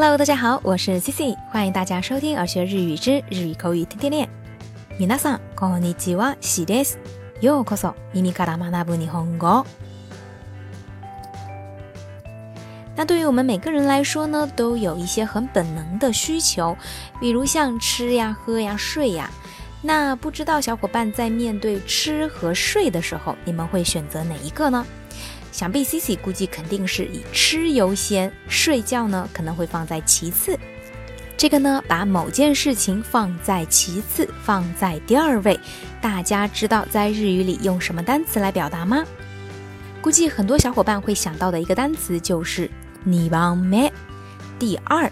Hello，大家好，我是 Cici，欢迎大家收听《耳学日语之日语口语天天练》。ミさんこんにちは、シデス。ようこそミミからマナブにへ那对于我们每个人来说呢，都有一些很本能的需求，比如像吃呀、喝呀、睡呀。那不知道小伙伴在面对吃和睡的时候，你们会选择哪一个呢？想必 C C 估计肯定是以吃优先，睡觉呢可能会放在其次。这个呢，把某件事情放在其次，放在第二位，大家知道在日语里用什么单词来表达吗？估计很多小伙伴会想到的一个单词就是“你番咩”，第二。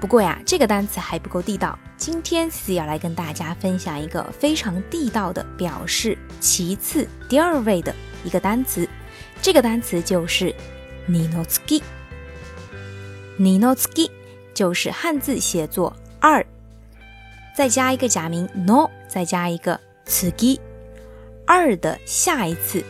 不过呀，这个单词还不够地道。今天 C C 要来跟大家分享一个非常地道的表示其次、第二位的一个单词。这个单词就是 ninotski，ninotski 就是汉字写作二，再加一个假名 no，再加一个 tski，二的下一次。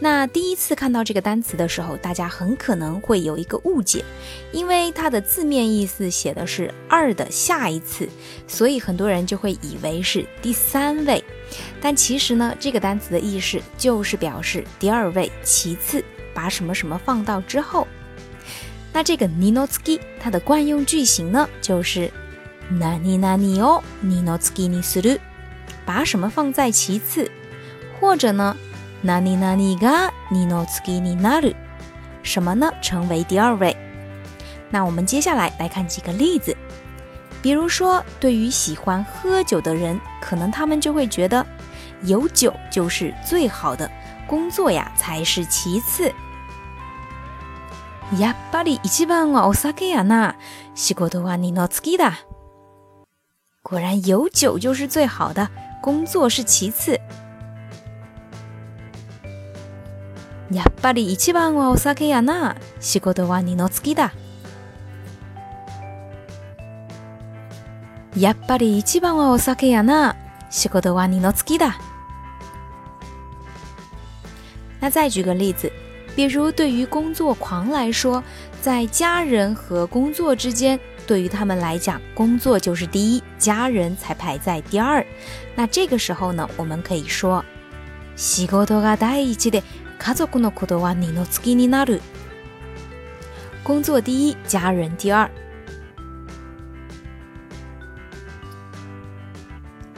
那第一次看到这个单词的时候，大家很可能会有一个误解，因为它的字面意思写的是二的下一次，所以很多人就会以为是第三位。但其实呢，这个单词的意思就是表示第二位、其次，把什么什么放到之后。那这个 ni no tsuki 它的惯用句型呢，就是 nani nani o ni no tsuki ni suru，把什么放在其次，或者呢 nani nani ga ni no tsuki ni naru，什么呢成为第二位。那我们接下来来看几个例子。比如说，对于喜欢喝酒的人，可能他们就会觉得，有酒就是最好的工作呀，才是其次。やっぱり一番はお酒やな、仕事は二の次だ。果然有酒就是最好的，工作是其次。やっぱり一番はお酒やな、仕事は二の次だ。やっぱり一番はお酒やな。仕事は二のつきだ。那再举个例子，比如对于工作狂来说，在家人和工作之间，对于他们来讲，工作就是第一，家人才排在第二。那这个时候呢，我们可以说，仕事が第一で家族のことは二の次になる。工作第一，家人第二。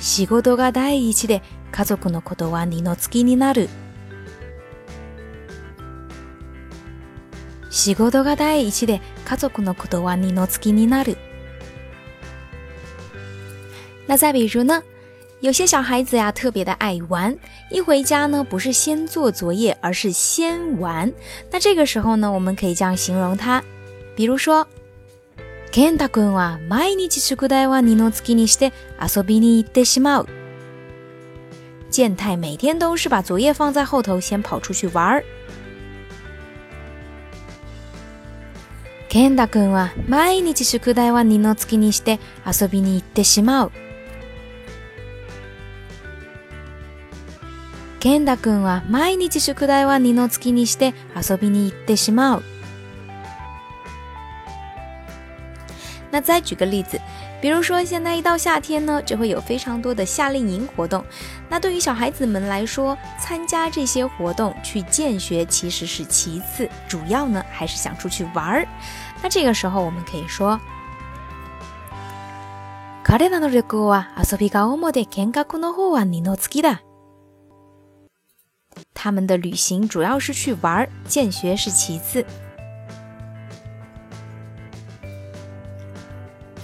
仕事が第一で家族のことは二の次になる。仕事が第一で家族のことは二の次になる。那再比如呢？有些小孩子呀，特别的爱玩，一回家呢，不是先做作业，而是先玩。那这个时候呢，我们可以这样形容他，比如说。健太くんは毎日宿題は二の月にして遊びに行ってしまう。健太每天都是把作业放在后头，先跑出去玩儿。健太くんは毎日宿題は二の月にして遊びに行ってしまう。健太くんは毎日宿題は二の月にして遊びに行ってしまう。那再举个例子，比如说现在一到夏天呢，就会有非常多的夏令营活动。那对于小孩子们来说，参加这些活动去见学其实是其次，主要呢还是想出去玩儿。那这个时候我们可以说，他们的旅行主要是去玩儿，见学是其次。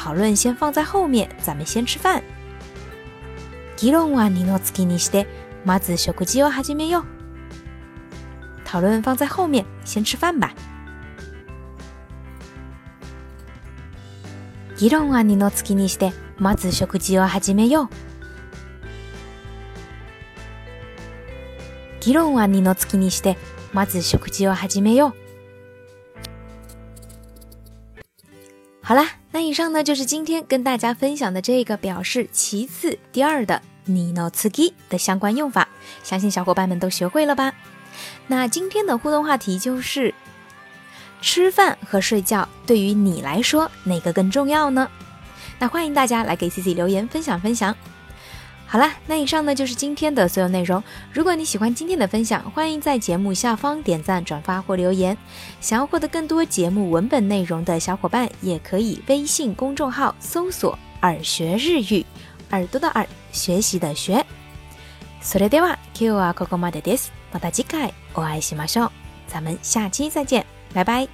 讨论先放在后面，咱们先吃饭。議論は二の月にして、まず食事を始めよう。讨论放在后面，先吃饭吧。議論は二の月にして、まず食事を始めよう。議論は二の月にして、まず食事を始めよう。好啦，那以上呢就是今天跟大家分享的这个表示其次、第二的 “ni no t s u i 的相关用法，相信小伙伴们都学会了吧？那今天的互动话题就是：吃饭和睡觉对于你来说哪个更重要呢？那欢迎大家来给 Cici 留言分享分享。好啦，那以上呢就是今天的所有内容。如果你喜欢今天的分享，欢迎在节目下方点赞、转发或留言。想要获得更多节目文本内容的小伙伴，也可以微信公众号搜索“耳学日语”，耳朵的耳，学习的学。それでは今日はここまでです。また次回お会いしましょう。咱们下期再见，拜拜。